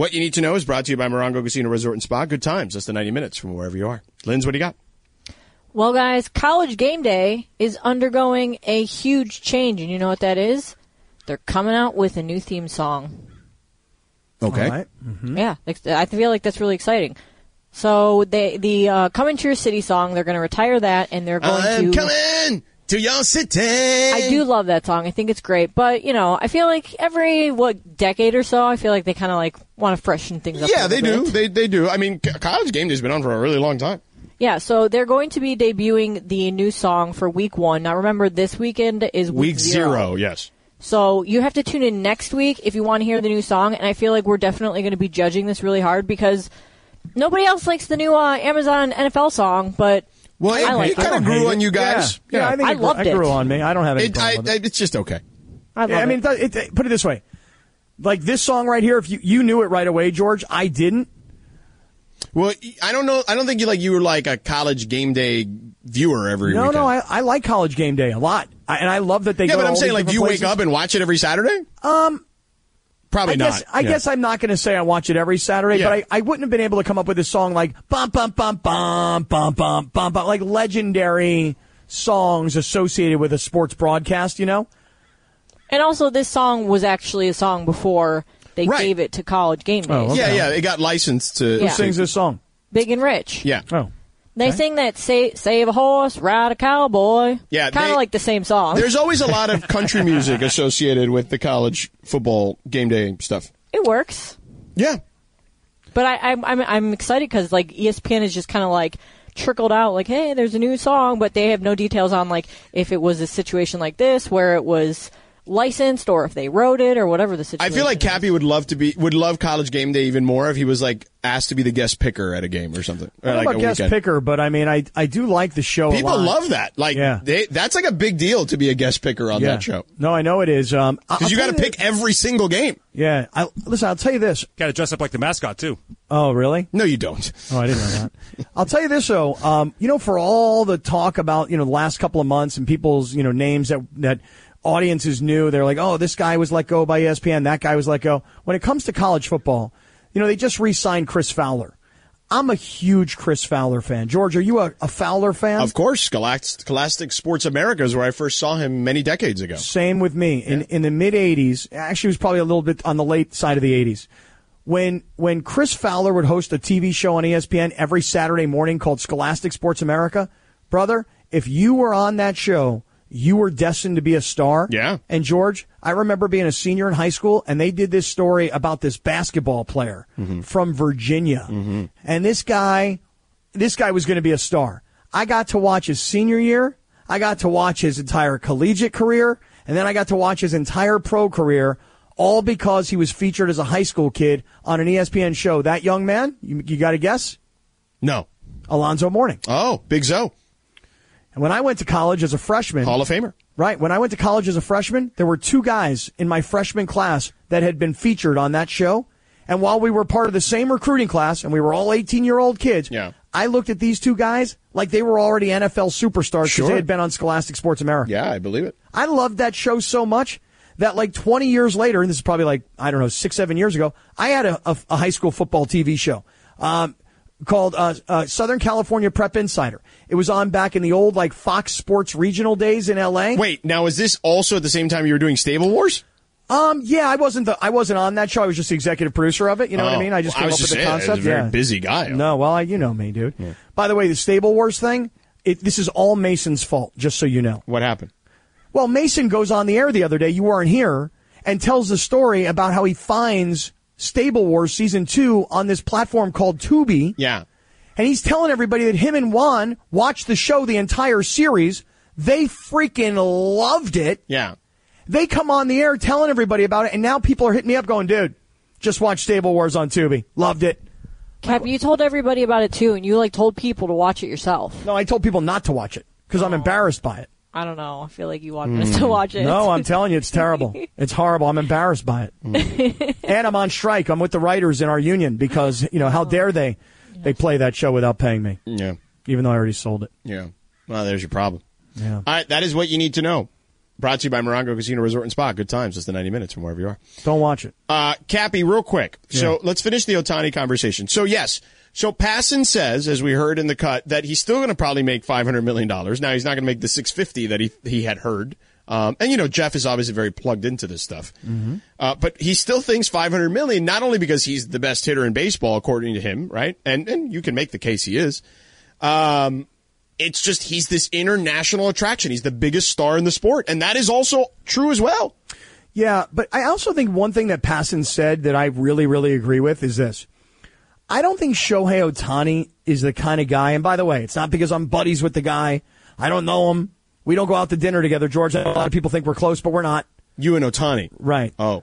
What you need to know is brought to you by Morongo Casino Resort and Spa. Good times, less than 90 minutes from wherever you are. Linz, what do you got? Well, guys, college game day is undergoing a huge change, and you know what that is? They're coming out with a new theme song. Okay. All right. Yeah, I feel like that's really exciting. So they the uh, "Coming to Your City" song, they're going to retire that, and they're going I'm to. coming to your city. I do love that song. I think it's great, but you know, I feel like every what decade or so, I feel like they kind of like want to freshen things up. a Yeah, they little do. They they do. I mean, college game day's been on for a really long time. Yeah, so they're going to be debuting the new song for week one. Now, remember, this weekend is week, Week zero, yes. So you have to tune in next week if you want to hear the new song. And I feel like we're definitely going to be judging this really hard because nobody else likes the new uh, Amazon NFL song, but Well, I it, like it kind of grew on you guys. Yeah, yeah I think I it, grew- loved it grew on me. I don't have any It, problem I, with it. it's just okay. I love Yeah, I mean, it. it, it, put it this way: like this song right here. If you you knew it right away, George, I didn't. Well, I don't know. I don't think you like you were like a college game day viewer every No, weekend. no, I, I like College Game Day a lot, I, and I love that they. yeah, go but I'm all saying like, do you different wake up and watch it every Saturday? Um, Probably I guess, not. I Yeah. guess I'm not going to say I watch it every Saturday, Yeah. but I, I wouldn't have been able to come up with a song like bum bum bum bum bum bum bum bum like legendary songs associated with a sports broadcast. You know, and also, this song was actually a song before they Right. gave it to college game days. Oh, okay. Yeah, yeah. It got licensed to. Who who sings this song? Big and Rich. Yeah. Oh, They sing that say, save a horse, ride a cowboy. Yeah, Kind of like the same song. There's always a lot of country music associated with the college football game day stuff. it works. Yeah. But I, I'm, I'm, I'm excited because like ESPN is just kind of like trickled out like, hey, there's a new song, but they have no details on like if it was a situation like this where it was licensed or if they wrote it or whatever the situation. I feel like is. Kappy would love to be would love college game day even more if he was like asked to be the guest picker at a game or something. I Or don't like about a guest weekend. picker, but I mean, I I do like the show. a People lot. love that. Like Yeah. they, that's like a big deal to be a guest picker on yeah. that show. No, I know it is. Um, Because you got to that- pick every single game. Yeah, I, listen. I'll tell you this. Got to dress up like the mascot too. Oh, really? No, you don't. Oh, I didn't know that. I'll tell you this though. Um, you know, for all the talk about you know the last couple of months and people's you know names that that audiences knew, they're like, oh, this guy was let go by ESPN, that guy was let go. When it comes to college football, you know, they just re-signed Chris Fowler. I'm a huge Chris Fowler fan. George, are you a, a Fowler fan? Of course, Scholastic, Sports America is where I first saw him many decades ago. Same with me. In in the mid '80s, actually, it was probably a little bit on the late side of the '80s. When when Chris Fowler would host a TV show on ESPN every Saturday morning called Scholastic Sports America, brother, if you were on that show, you were destined to be a star. Yeah. And George, I remember being a senior in high school, and they did this story about this basketball player mm-hmm. from Virginia, mm-hmm. and this guy this guy was going to be a star. I got to watch his senior year. I got to watch his entire collegiate career. And then I got to watch his entire pro career, all because he was featured as a high school kid on an ESPN show. That young man, you, you got to guess? No. Alonzo Mourning. Oh, Big Zo, And when I went to college as a freshman, Hall of Famer. right, when I went to college as a freshman, there were two guys in my freshman class that had been featured on that show. And while we were part of the same recruiting class and we were all 18 year old kids, Yeah. I looked at these two guys like they were already NFL superstars because Sure. they had been on Scholastic Sports America. Yeah, I believe it. I loved that show so much that like 20 years later, and this is probably like, I don't know, six, seven years ago, I had a, a, a high school football TV show. Um, called uh, uh, Southern California Prep Insider. It was on back in the old like Fox Sports regional days in LA. Wait, now is this also at the same time you were doing Stable Wars? Um, yeah, I wasn't the I wasn't on that show. I was just the executive producer of it. You know what I Oh, mean? I just I came was up with just the saying, I was concept. a very yeah. busy guy. No, well, I, you know me, dude. By the way, the Stable Wars thing. It, this is all Mason's fault, just so you know. What happened? Well, Mason goes on the air the other day. You weren't here, and tells the story about how he finds Stable Wars season two on this platform called Tubi. Yeah. And he's telling everybody that him and Juan watched the show the entire series. They freaking loved it. Yeah. They come on the air telling everybody about it, and now people are hitting me up going, dude, just watch Stable Wars on Tubi. Loved it. Cap, you told everybody about it too, and you like told people to watch it yourself. No, I told people not to watch it because I'm oh. embarrassed by it. I don't know. I feel like you wanted us to watch it. Hmm. No, I'm telling you, it's terrible. It's horrible. I'm embarrassed by it. and I'm on strike. I'm with the writers in our union because, you know, how dare they they play that show without paying me, Yeah. even though I already sold it. Yeah. Well, there's your problem. Yeah. All right, that is what you need to know. Brought to you by Morongo Casino Resort and Spa. Good times, just the 90 minutes from wherever you are. Don't watch it. Uh, Kappy, real quick. So let's finish the Otani conversation. So yes, so Passan says, as we heard in the cut, that he's still going to probably make $500 million. Now he's not going to make the 650 that he, he had heard. Um, and you know, Jeff is obviously very plugged into this stuff. Uh, but he still thinks 500 million, not only because he's the best hitter in baseball, according to him, right? And, and you can make the case he is. Um, it's just he's this international attraction. He's the biggest star in the sport. And that is also true as well. Yeah, but I also think one thing that Passan said that I really, really agree with is this. I don't think Shohei Otani is the kind of guy, and by the way, it's not because I'm buddies with the guy. I don't know him. We don't go out to dinner together, George. A lot of people think we're close, but we're not. You and Otani. Right. Oh.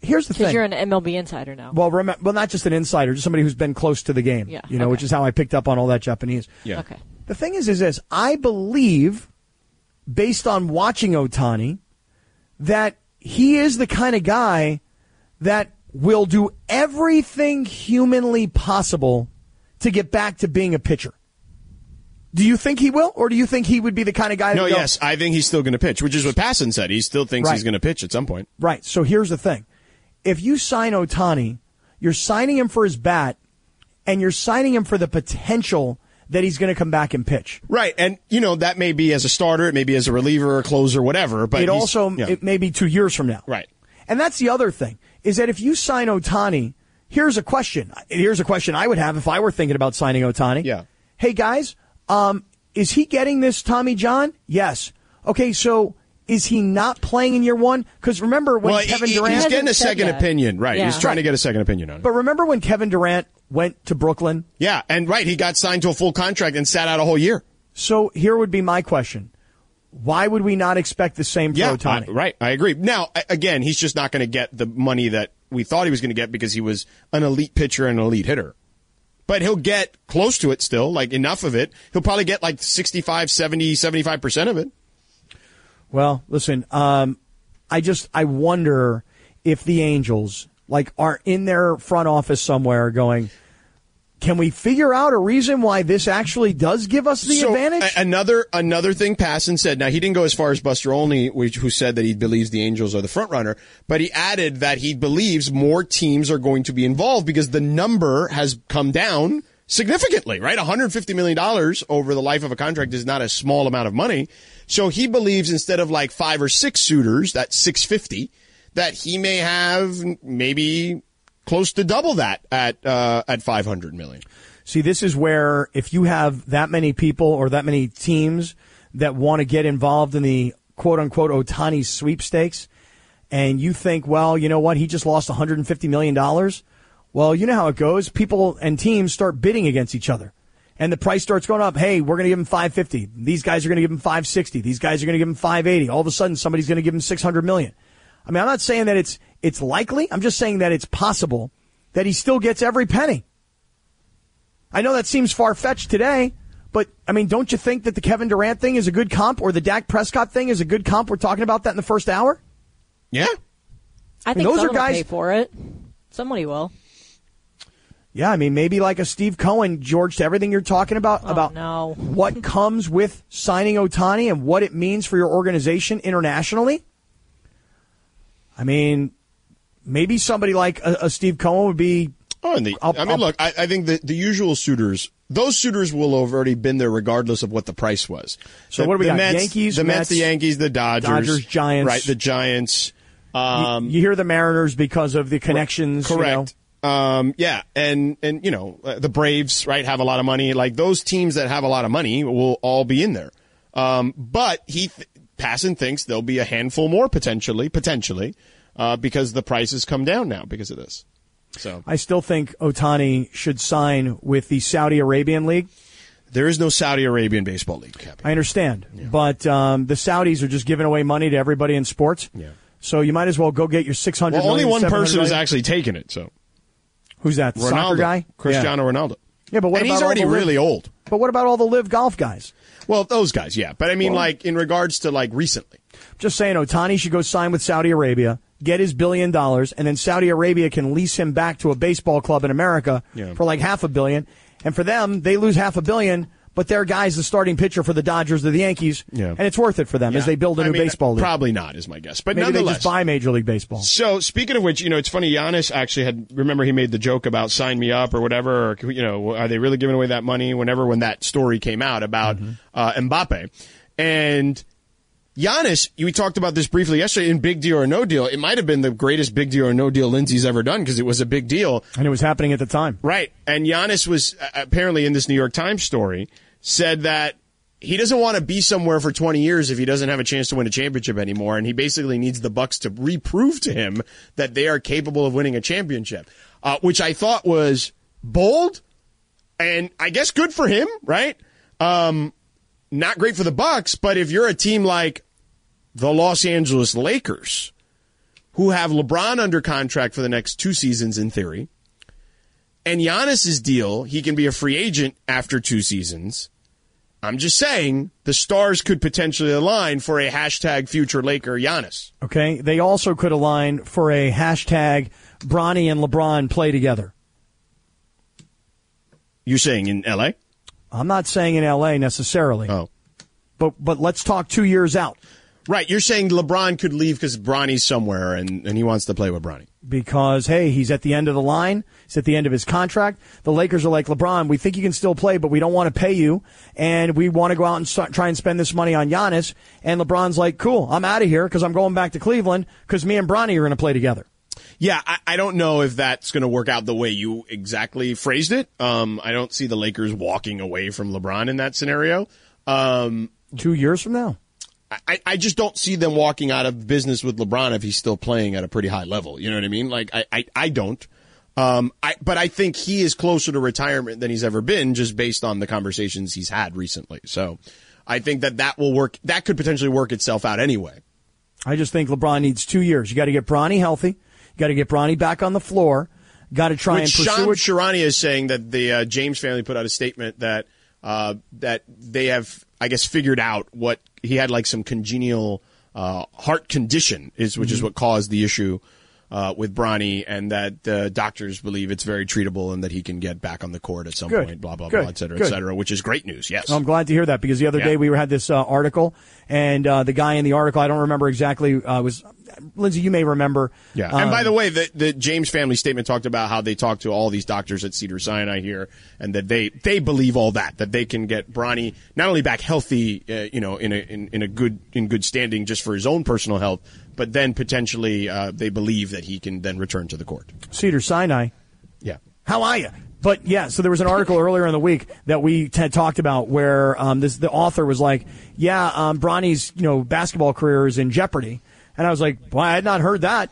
Here's the thing. Because thing. you're an MLB insider now. well, rem- well, not just an insider, just somebody who's been close to the game. Yeah, You know, okay. which is how I picked up on all that Japanese. Yeah. Okay. The thing is, is this: I believe, based on watching Otani, that he is the kind of guy that will do everything humanly possible to get back to being a pitcher. Do you think he will, or do you think he would be the kind of guy? No, yes, I think he's still going to pitch, which is what Passan said. He still thinks he's going to pitch at some point. Right. So here's the thing: if you sign Otani, you're signing him for his bat, and you're signing him for the potential that he's going to come back and pitch. Right, and you know that may be as a starter, it may be as a reliever, or closer, whatever. But it also yeah. it may be two years from now. Right. And that's the other thing is that if you sign Otani, here's a question. Here's a question I would have if I were thinking about signing Otani. Yeah. Hey guys, um, is he getting this Tommy John? Yes. Okay, so is he not playing in year one? Because remember when well, Kevin he- Durant. he's getting a second that. opinion, right? Yeah. He's trying to get a second opinion on it. but remember when Kevin Durant went to Brooklyn? yeah, and right, he got signed to a full contract and sat out a whole year. So here would be my question: Why would we not expect the same Yeah? I- right. I agree. Now, again, he's just not going to get the money that we thought he was going to get because he was an elite pitcher and an elite hitter. But he'll get close to it still, like enough of it. He'll probably get like 65, 70, 75% of it. Well, listen, um, I just I wonder if the Angels like are in their front office somewhere going, can we figure out a reason why this actually does give us the So, advantage? a- another another thing Passan said. Now he didn't go as far as Buster Olney, which, who said that he believes the Angels are the front runner, but he added that he believes more teams are going to be involved because the number has come down significantly. Right, 150 million dollars over the life of a contract is not a small amount of money. So he believes instead of like five or six suitors, that's 650, that he may have maybe close to double that at uh, at 500 million. See, this is where if you have that many people or that many teams that want to get involved in the quote unquote Otani sweepstakes, and you think, well, you know what, he just lost 150 million dollars. Well, you know how it goes. People and teams start bidding against each other. And the price starts going up. Hey, we're going to give him 550. These guys are going to give him 560. These guys are going to give him 580. All of a sudden, somebody's going to give him 600 million. I mean, I'm not saying that it's, it's likely. I'm just saying that it's possible that he still gets every penny. I know that seems far fetched today, but I mean, don't you think that the Kevin Durant thing is a good comp or the Dak Prescott thing is a good comp? We're talking about that in the first hour. Yeah. I think those are guys- pay for it. Somebody will. Yeah, I mean, maybe like a Steve Cohen, George, to everything you're talking about, Oh, about no. what comes with signing Otani and what it means for your organization internationally. I mean, maybe somebody like a, a Steve Cohen would be. Oh, and the, I'll- I mean, I'll- look, I, I think the, the usual suitors, those suitors will have already been there regardless of what the price was. So The- what do we the got? Mets, Yankees, the Mets, Mets, the Yankees, the Dodgers, Dodgers, Giants. right? The Giants. Um, you hear the Mariners because of the connections. you know. correct. Um, yeah, and and you know uh, the Braves, right, have a lot of money. Like those teams that have a lot of money will all be in there. Um, but he th- Passan thinks there'll be a handful more potentially, potentially, uh, because the prices come down now because of this. So I still think Otani should sign with the Saudi Arabian League. there is no Saudi Arabian baseball league. I understand, but um, the Saudis are just giving away money to everybody in sports. Yeah. So you might as well go get your six hundred. Well, only one person is actually taking it. So who's that? Ronaldo, Soccer guy, Cristiano Yeah. Ronaldo. Yeah, but what and about he's already live- really old. But what about all the live golf guys? Well, those guys, yeah. But I mean, like in regards to like recently. Just saying, Otani should go sign with Saudi Arabia, get his billion dollars, and then Saudi Arabia can lease him back to a baseball club in America Yeah. for like half a billion. And for them, they lose half a billion, but their guy's the starting pitcher for the Dodgers or the Yankees, Yeah. and it's worth it for them as they build a new mean, baseball league. Probably not, is my guess. But Maybe they nonetheless, just buy Major League Baseball. So speaking of which, you know, it's funny. Giannis actually had remember he made the joke about sign me up or whatever. Or you know, are they really giving away that money? Whenever when that story came out about uh, Mbappe and Giannis, we talked about this briefly yesterday in Big Deal or No Deal. It might have been the greatest Big Deal or No Deal Lindsay's ever done because it was a big deal. And it was happening at the time. Right. And Giannis was uh, apparently in this New York Times story said that he doesn't want to be somewhere for 20 years if he doesn't have a chance to win a championship anymore and he basically needs the Bucks to reprove to him that they are capable of winning a championship. Uh, which I thought was bold and I guess good for him, right? Um, not great for the Bucks, but if you're a team like the Los Angeles Lakers who have LeBron under contract for the next two seasons in theory, and Giannis's deal, he can be a free agent after two seasons. I'm just saying the stars could potentially align for a hashtag future Laker Giannis. Okay. They also could align for a hashtag Bronny and LeBron play together. You're saying in LA? I'm not saying in LA necessarily, Oh. but but let's talk two years out Right. You're saying LeBron could leave because Bronny's somewhere and, and he wants to play with Bronny. because hey, he's at the end of the line. He's at the end of his contract. The Lakers are like LeBron. We think you can still play, but we don't want to pay you, and we want to go out and start, try and spend this money on Giannis. And LeBron's like, cool, I'm out of here because I'm going back to Cleveland because me and Bronny are going to play together. Yeah, I, I don't know if that's going to work out the way you exactly phrased it. Um, I don't see the Lakers walking away from LeBron in that scenario. Um, Two years from now. I, I just don't see them walking out of business with LeBron if he's still playing at a pretty high level. You know what I mean? Like I, I, I don't. Um, I, but I think he is closer to retirement than he's ever been just based on the conversations he's had recently. So I think that that will work. That could potentially work itself out anyway. I just think LeBron needs two years. You got to get Bronny healthy. You got to get Bronny back on the floor. Got to try Which and pursue Sean it. Is saying that the uh, James family put out a statement that uh, that they have, I guess, figured out what he had like some congenial uh, heart condition is, which Mm-hmm. is what caused the issue uh, with Bronny, and that uh, doctors believe it's very treatable and that he can get back on the court at some Good. point. Blah blah Good. blah, et cetera, Good. et cetera. Which is great news. Yes. I'm glad to hear that because the other Yeah. day we had this uh, article, and uh, the guy in the article, I don't remember exactly, uh, was Lindsay. You may remember. Yeah. uh, and by the way, the, the James family statement talked about how they talked to all these doctors at Cedar Sinai here, and that they they believe all that that they can get Bronny not only back healthy, uh, you know, in a in, in a good in good standing just for his own personal health, but then potentially uh, they believe that he can then return to the court. Cedar Sinai. Yeah. How are you? But yeah, so there was an article earlier in the week that we had talked about where um, this the author was like, "Yeah, um, Bronny's you know basketball career is in jeopardy," and I was like, "Why "Well, I had not heard that."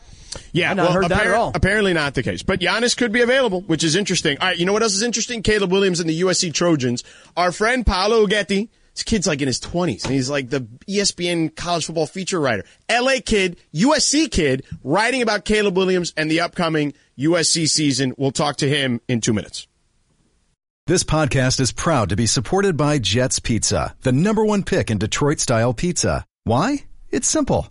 Yeah, I'd not well, heard that at all. apparently not the case. But Giannis could be available, which is interesting. All right, you know what else is interesting? Caleb Williams and the USC Trojans. Our friend Paolo Uggetti, this kid's like in his 20s, and he's like the ESPN college football feature writer. LA kid, USC kid, writing about Caleb Williams and the upcoming USC season. We'll talk to him in two minutes. This podcast is proud to be supported by Jets Pizza, the number one pick in Detroit style pizza. Why? It's simple.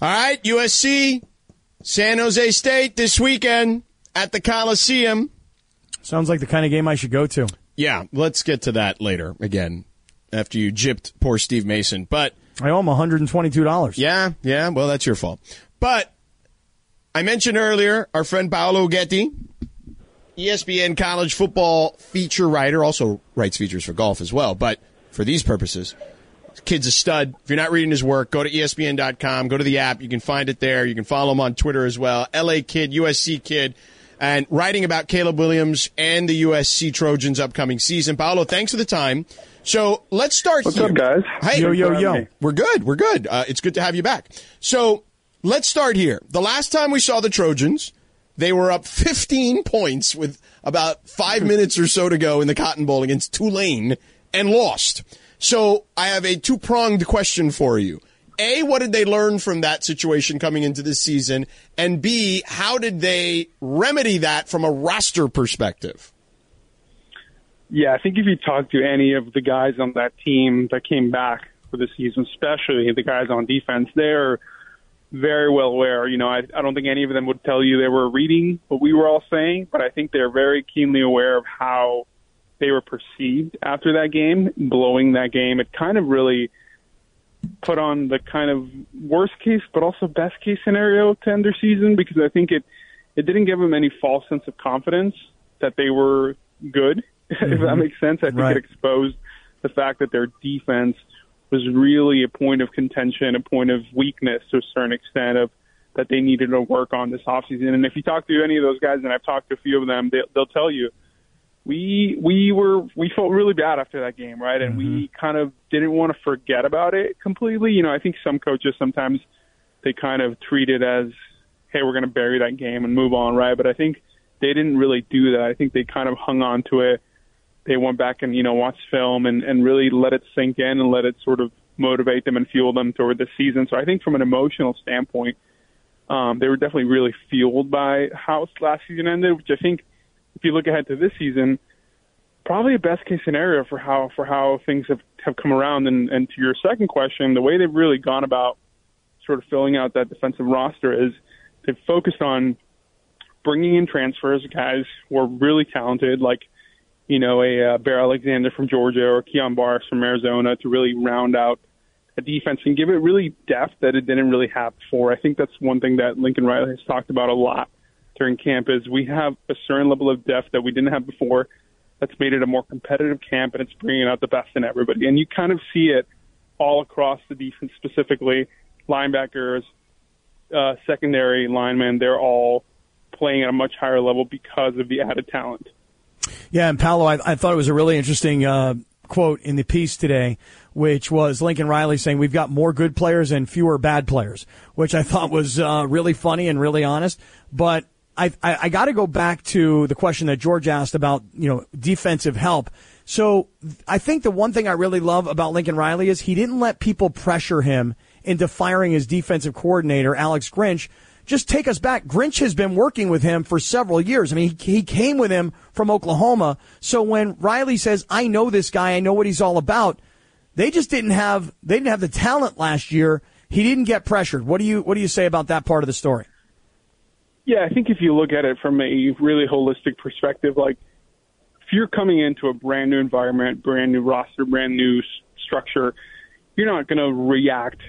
All right, USC, San Jose State this weekend at the Coliseum. Sounds like the kind of game I should go to. Yeah, let's get to that later again after you gypped poor Steve Mason. But I owe him $122. yeah, yeah, well, that's your fault. But I mentioned earlier our friend Paolo Uggetti, ESPN college football feature writer, also writes features for golf as well, but for these purposes, kid's a stud. If you're not reading his work, go to ESPN.com, go to the app. You can find it there. You can follow him on Twitter as well. LA kid, USC kid, and writing about Caleb Williams and the USC Trojans upcoming season. Paolo, thanks for the time. So let's start What's here. up, guys? Hey, Yo, yo, yo. me. we're good. We're good. Uh, it's good to have you back. So let's start here. The last time we saw the Trojans, they were up 15 points with about five minutes or so to go in the Cotton Bowl against Tulane and lost. So I have a two pronged question for you. A, what did they learn from that situation coming into this season? And B, how did they remedy that from a roster perspective? Yeah, I think if you talk to any of the guys on that team that came back for the season, especially the guys on defense, they're very well aware. You know, I, I don't think any of them would tell you they were reading what we were all saying, but I think they're very keenly aware of how they were perceived after that game, blowing that game. It kind of really put on the kind of worst case, but also best case scenario to end their season because I think it it didn't give them any false sense of confidence that they were good, if that mm-hmm. makes sense. I think Right. it exposed the fact that their defense was really a point of contention, a point of weakness to a certain extent of that they needed to work on this offseason. And if you talk to any of those guys, and I've talked to a few of them, they, they'll tell you we we were we felt really bad after that game, right? And we kind of didn't want to forget about it completely. You know, I think some coaches sometimes they kind of treat it as, hey, we're going to bury that game and move on, right? But I think they didn't really do that. I think they kind of hung on to it. They went back and you know watched film and and really let it sink in and let it sort of motivate them and fuel them toward the season. So I think from an emotional standpoint, um, they were definitely really fueled by how last season ended, which I think if you look ahead to this season, probably a best case scenario for how for how things have have come around. And and to your second question, the way they've really gone about sort of filling out that defensive roster is they've focused on bringing in transfers, guys who are really talented, like you know a uh, Bear Alexander from Georgia or Kyon Barrs from Arizona, to really round out a defense and give it really depth that it didn't really have before. I think that's one thing that Lincoln Riley has talked about a lot during camp is we have a certain level of depth that we didn't have before. That's made it a more competitive camp, and it's bringing out the best in everybody. And you kind of see it all across the defense, specifically linebackers, uh, secondary linemen. They're all playing at a much higher level because of the added talent. Yeah, and Paolo, I, I thought it was a really interesting uh, quote in the piece today, which was Lincoln Riley saying we've got more good players and fewer bad players, which I thought was uh, really funny and really honest. But I, I, I got to go back to the question that George asked about you know defensive help. So I think the one thing I really love about Lincoln Riley is he didn't let people pressure him into firing his defensive coordinator, Alex Grinch. Just take us back. Grinch has been working with him for several years. I mean, he, he came with him from Oklahoma. So when Riley says, I know this guy, I know what he's all about, they just didn't have, they didn't have the talent last year. He didn't get pressured. What do you, what do you say about that part of the story? Yeah, I think if you look at it from a really holistic perspective, like if you're coming into a brand new environment, brand new roster, brand new s- structure, you're not going to react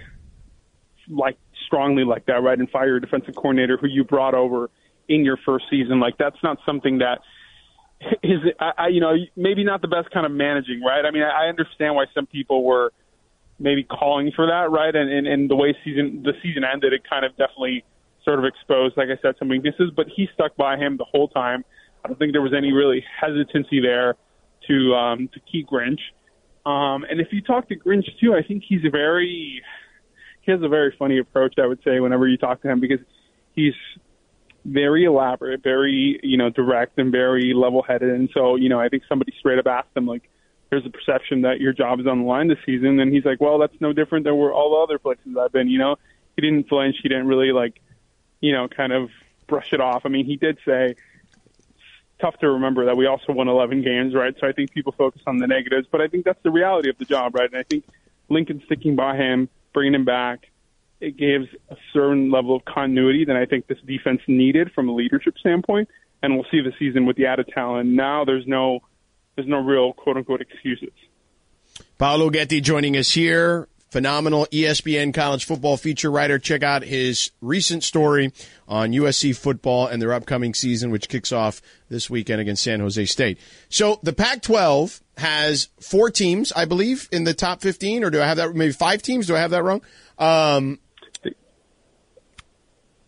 like strongly like that, right? And fire your defensive coordinator who you brought over in your first season. Like that's not something that is, I, I you know, maybe not the best kind of managing, right? I mean, I, I understand why some people were maybe calling for that, right? And, and and the way season the season ended, it kind of definitely sort of exposed, like I said, some weaknesses. But he stuck by him the whole time. I don't think there was any really hesitancy there to um, to keep Grinch. Um, and if you talk to Grinch too, I think he's very he has a very funny approach. I would say whenever you talk to him because he's very elaborate, very you know direct, and very level-headed. And so you know, I think somebody straight up asked him like, "There's a perception that your job is on the line this season," and he's like, "Well, that's no different than where all the other places I've been." You know, he didn't flinch. He didn't really like, you know, kind of brush it off. I mean, he did say tough to remember that we also won 11 games, right? So I think people focus on the negatives, but I think that's the reality of the job, right? And I think Lincoln sticking by him, bringing him back, it gives a certain level of continuity that I think this defense needed from a leadership standpoint. And we'll see the season with the added talent. Now there's no there's no real quote unquote excuses. Paolo Uggetti joining us here, phenomenal ESPN college football feature writer. Check out his recent story on USC football and their upcoming season, which kicks off this weekend against San Jose State. So the Pac 12 has four teams, I believe, in the top 15, or do I have that? Maybe five teams? Do I have that wrong? Um,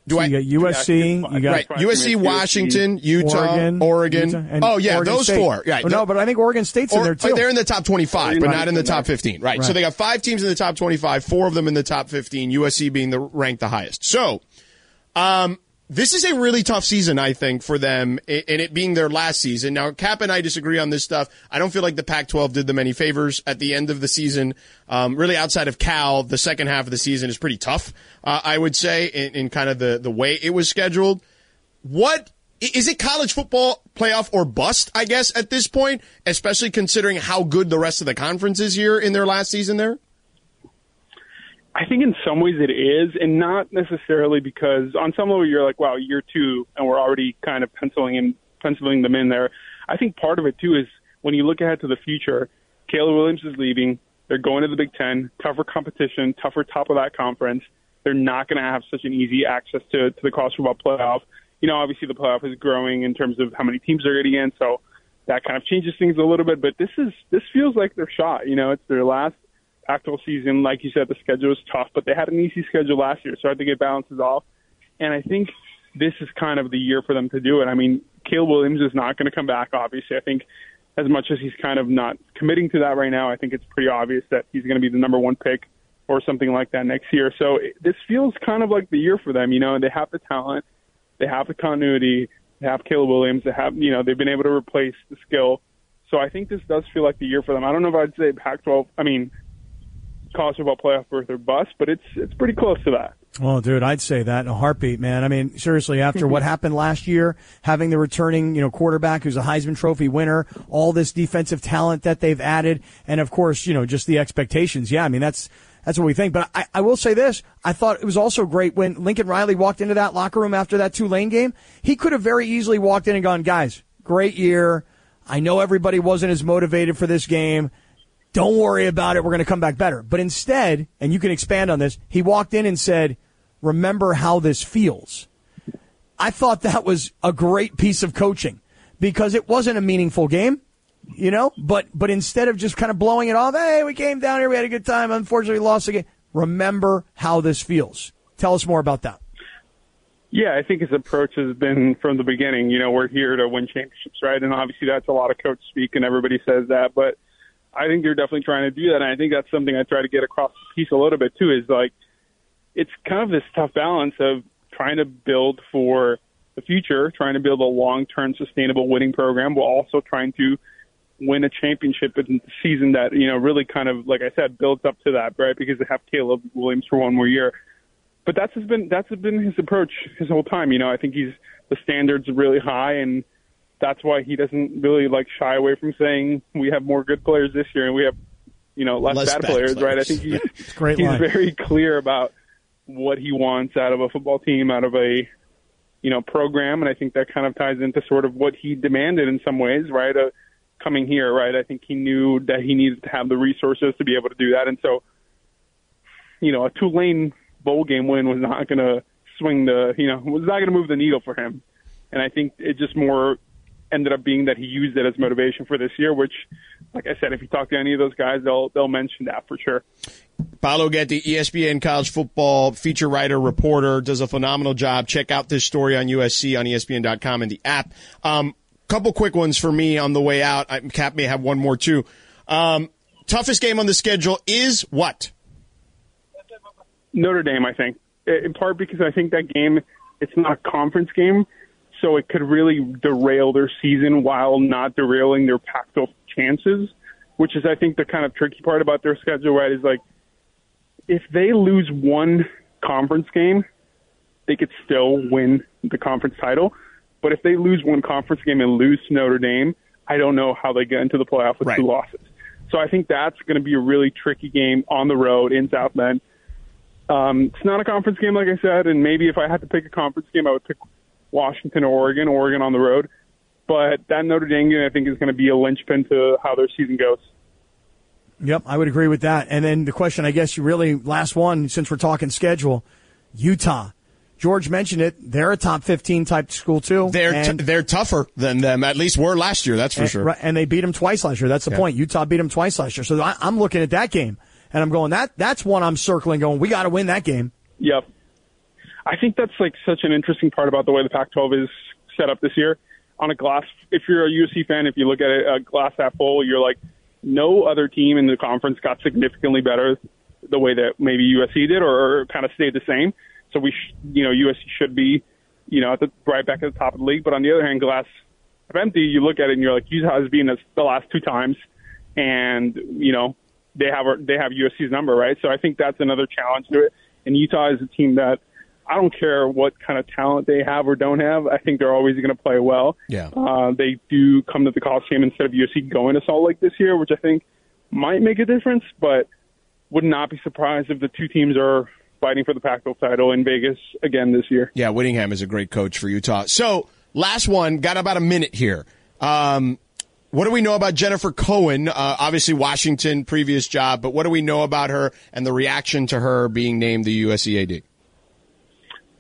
do So I? you got USC, you got right, USC, Washington, Utah, Oregon. Oregon, Utah, and oh yeah, Oregon those State. four. Right. Oh, no, but I think Oregon State's in there too. They're in the top 25, but not in the top 15. Right. So they got five teams in the top 25, four of them in the top 15, USC being the ranked the highest. So, um, this is a really tough season, I think, for them, and it being their last season. Now, Cap and I disagree on this stuff. I don't feel like the Pac-12 did them any favors at the end of the season. Um, really, outside of Cal, the second half of the season is pretty tough. Uh, I would say in, in kind of the the way it was scheduled. What is it college football playoff or bust, I guess, at this point, especially considering how good the rest of the conference is here in their last season there? I think in some ways it is, and not necessarily because on some level you're like, wow, year two, and we're already kind of penciling in, penciling them in there. I think part of it too is when you look ahead to the future, Caleb Williams is leaving. They're going to the Big Ten, tougher competition, tougher top of that conference. They're not going to have such an easy access to, to the college football playoff. You know, obviously the playoff is growing in terms of how many teams they're getting in, so that kind of changes things a little bit. But this is this feels like their shot. You know, it's their last Pac-12 season. Like you said, the schedule is tough, but they had an easy schedule last year, so I think it balances off. And I think this is kind of the year for them to do it. I mean, Caleb Williams is not going to come back. Obviously, I think as much as he's kind of not committing to that right now, I think it's pretty obvious that he's going to be the number one pick or something like that next year. So this feels kind of like the year for them. You know, they have the talent, they have the continuity, they have Caleb Williams, they have you know they've been able to replace the skill. So I think this does feel like the year for them. I don't know if I'd say Pac-12. I mean, college football playoff berth or bust, but it's it's pretty close to that. Well, dude, I'd say that in a heartbeat, man. I mean, seriously, after what happened last year, having the returning, you know, quarterback who's a Heisman Trophy winner, all this defensive talent that they've added, and of course, you know, just the expectations. Yeah, I mean, that's that's what we think. But I, I will say this: I thought it was also great when Lincoln Riley walked into that locker room after that Tulane game. He could have very easily walked in and gone, "Guys, great year. I know everybody wasn't as motivated for this game." Don't worry about it. We're going to come back better. But instead, and you can expand on this, he walked in and said, remember how this feels. I thought that was a great piece of coaching because it wasn't a meaningful game, you know, but, but instead of just kind of blowing it off, hey, we came down here, we had a good time, unfortunately lost the game. Remember how this feels. Tell us more about that. Yeah, I think his approach has been from the beginning. You know, we're here to win championships, right? And obviously, that's a lot of coach speak, and everybody says that. But I think they're definitely trying to do that, and I think that's something I try to get across the piece a little bit too. Is like it's kind of this tough balance of trying to build for the future, trying to build a long-term sustainable winning program, while also trying to win a championship in season that you know really kind of, like I said, builds up to that, right? Because they have Caleb Williams for one more year but that's has been that's been his approach his whole time. You know, I think he's the standards really high, and that's why he doesn't really like shy away from saying we have more good players this year and we have you know less, Less bad, bad players, right? I think he's great he's line. very clear about what he wants out of a football team, out of a you know program, and I think that kind of ties into sort of what he demanded in some ways, right? Uh, coming here, right? I think he knew that he needed to have the resources to be able to do that, and so you know, a Tulane bowl game win was not going to swing the, you know, was not going to move the needle for him. And I think it just more ended up being that he used it as motivation for this year, which, like I said, if you talk to any of those guys, they'll they'll mention that for sure. Paolo Uggetti, ESPN college football feature writer, reporter, does a phenomenal job. Check out this story on USC on ESPN.com and the app. Um, couple quick ones for me on the way out. I, Cap may have one more too. Um, toughest game on the schedule is what? Notre Dame, I think, in part because I think that game it's not a conference game, so it could really derail their season while not derailing their Pac-12 chances. Which is, I think, the kind of tricky part about their schedule. Right, is like if they lose one conference game, they could still win the conference title. But if they lose one conference game and lose to Notre Dame, I don't know how they get into the playoff with Right. two losses. So I think that's going to be a really tricky game on the road in South Bend. Um, it's not a conference game, like I said, and maybe if I had to pick a conference game, I would pick Washington Oregon, Oregon on the road. But that Notre Dame game, I think, is going to be a linchpin to how their season goes. Yep, I would agree with that. And then the question, I guess you really, last one, since we're talking schedule, Utah. George mentioned it. They're a top 15 type school, too. They're and, t- they're tougher than them. At least were last year. That's for and, sure. right, and they beat them twice last year. That's the Yeah. point. Utah beat them twice last year. So I, I'm looking at that game, and I'm going, that that's one I'm circling, going, we got to win that game. Yep. I think that's like such an interesting part about the way the Pac-12 is set up this year. On a glass, if you're a USC fan, if you look at it, a glass half full, you're like, no other team in the conference got significantly better the way that maybe USC did, or, or kind of stayed the same. So we, sh- you know, USC should be, you know, at the right back at the top of the league. But on the other hand, glass half empty, you look at it and you're like, Utah has been us the last two times, and you know, they have they have USC's number, right? So I think that's another challenge to it. And Utah is a team that I don't care what kind of talent they have or don't have. I think they're always going to play well. Yeah. Uh, they do come to the Coliseum instead of USC going to Salt Lake this year, which I think might make a difference. But would not be surprised if the two teams are fighting for the Pac-12 title in Vegas again this year. Yeah, Whittingham is a great coach for Utah. So, last one, got about a minute here. Um, what do we know about Jennifer Cohen? Uh, obviously, Washington, previous job, but what do we know about her and the reaction to her being named the USCAD?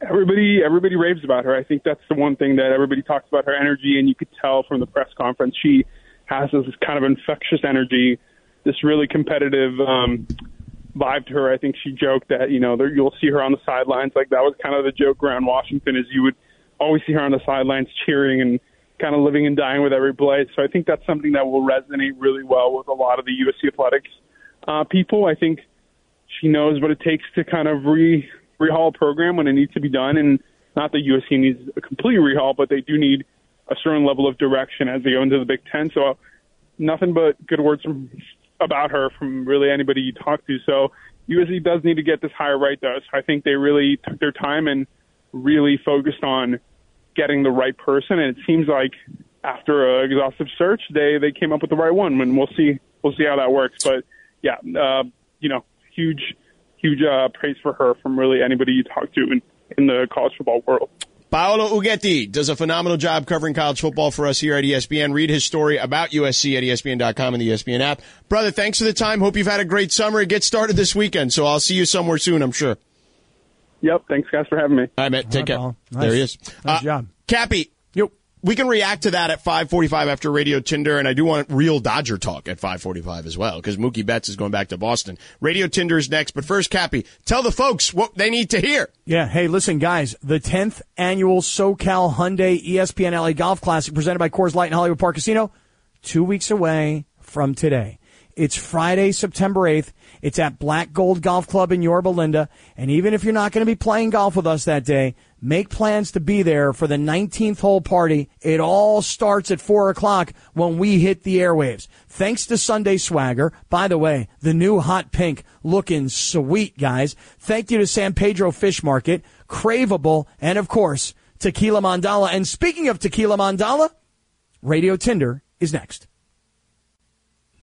Everybody everybody raves about her. I think that's the one thing that everybody talks about her energy, and you could tell from the press conference she has this kind of infectious energy, this really competitive um, vibe to her. I think she joked that you know there, you'll see her on the sidelines. Like that was kind of the joke around Washington, is you would always see her on the sidelines cheering and kind of living and dying with every play. So I think that's something that will resonate really well with a lot of the USC athletics uh, people. I think she knows what it takes to kind of re rehaul program when it needs to be done, and not that USC needs a complete rehaul, but they do need a certain level of direction as they go into the Big Ten. So nothing but good words from about her from really anybody you talk to. So USC does need to get this hire right, though. So I think they really took their time and really focused on getting the right person, and it seems like after an exhaustive search, they they came up with the right one. And we'll see we'll see how that works. But yeah, uh, you know, huge huge uh, praise for her from really anybody you talk to in in the college football world. Paolo Uggetti does a phenomenal job covering college football for us here at ESPN. Read his story about USC at ESPN.com and the ESPN app. Brother, thanks for the time. Hope you've had a great summer. It gets started this weekend, so I'll see you somewhere soon, I'm sure. Yep, thanks guys for having me. All right, Matt. Take right, care. Nice. There he is. Nice job. Kappy, Yep. We can react to that at 5:45 after Radio Tinder, and I do want real Dodger talk at 5:45 as well because Mookie Betts is going back to Boston. Radio Tinder is next, but first, Kappy, tell the folks what they need to hear. Yeah. Hey, listen, guys. The 10th annual SoCal Hyundai ESPN LA Golf Classic presented by Coors Light and Hollywood Park Casino, two weeks away from today. It's Friday, September 8th. It's at Black Gold Golf Club in Yorba Linda. And even if you're not going to be playing golf with us that day, make plans to be there for the 19th hole party. It all starts at 4 o'clock when we hit the airwaves. Thanks to Sunday Swagger. By the way, the new hot pink looking sweet, guys. Thank you to San Pedro Fish Market, Craveable, and of course, Tequila Mandala. And speaking of Tequila Mandala, Radio Tinder is next.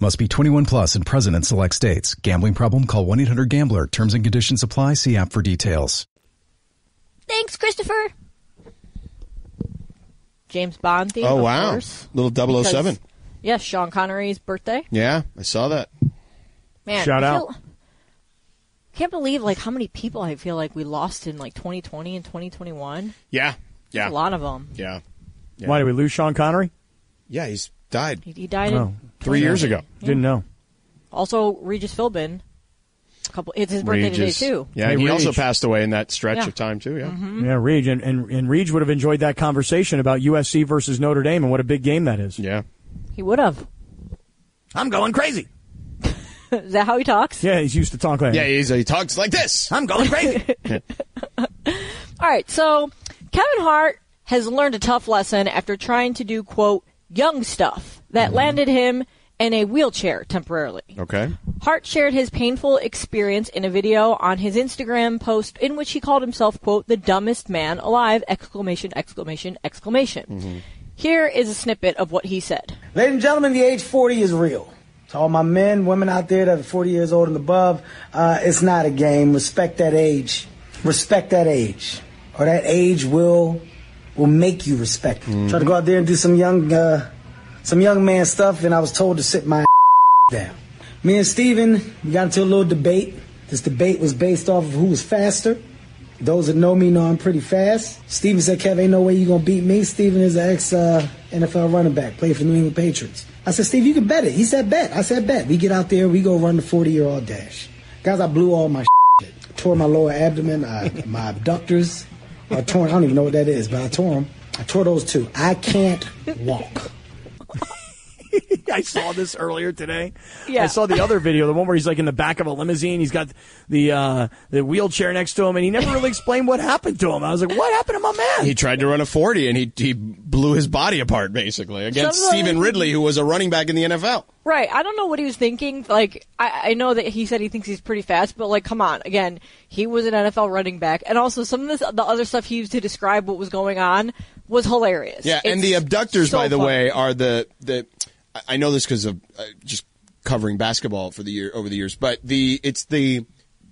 Must be 21 plus and present in select states. Gambling problem? Call 1-800-GAMBLER. Terms and conditions apply. See app for details. Thanks, Christopher. James Bond theme. Oh of wow, course. little 007. Because- Yes, Sean Connery's birthday. Yeah, I saw that. Man, Shout I out. can't believe like how many people I feel like we lost in like 2020 and 2021. Yeah, yeah, A lot of them. yeah, Yeah. Why did we lose Sean Connery? yeah. He's died He, he died Oh, in three years ago. Didn't know. Also, Regis Philbin. A couple. It's his birthday Regis. today too. Yeah, Hey, he also passed away in that stretch Yeah. of time too. Yeah. Mm-hmm. Yeah, Reed and, and and Reed would have enjoyed that conversation about USC versus Notre Dame and what a big game that is. Yeah. He would have. I'm going crazy. Is that how he talks? Yeah, he's used to talk like Yeah, he's, he talks like this. I'm going crazy. All right. So Kevin Hart has learned a tough lesson after trying to do quote young stuff that landed him in a wheelchair temporarily. Okay. Hart shared his painful experience in a video on his Instagram post in which he called himself, quote, the dumbest man alive, exclamation, exclamation, exclamation. Here is a snippet of what he said. Ladies and gentlemen, the age 40 is real. To all my men, women out there that are 40 years old and above, uh, it's not a game. Respect that age. Respect that age. Or that age will will make you respect it. Try to go out there and do some young uh, some young man stuff, and I was told to sit my down. Me and Steven, we got into a little debate. This debate was based off of who was faster. Those that know me know I'm pretty fast. Steven said, Kev, ain't no way you gonna beat me. Steven is an ex uh, NFL running back, played for New England Patriots. I said, Steve, you can bet it. He said, bet. I said, bet. We get out there, we go run the 40 year old dash. Guys, I blew all my shit. Tore my lower abdomen, I, my abductors. I tore, I don't even know what that is, but I tore them. I tore those two. I can't walk. I saw this earlier today. Yeah. I saw the other video, the one where he's like in the back of a limousine. He's got the uh, the wheelchair next to him, and he never really explained what happened to him. I was like, "What happened to my man?" He tried to run a 40 and he, he blew his body apart basically against Somebody- Stevan Ridley, who was a running back in the NFL. Right. I don't know what he was thinking. Like, I, I know that he said he thinks he's pretty fast, but like, come on. Again, he was an NFL running back, and also some of this, the other stuff he used to describe what was going on was hilarious. Yeah, and the abductors, so by the funny. way, are the the. I- know this because of uh, just covering basketball for the year over the years, but the it's the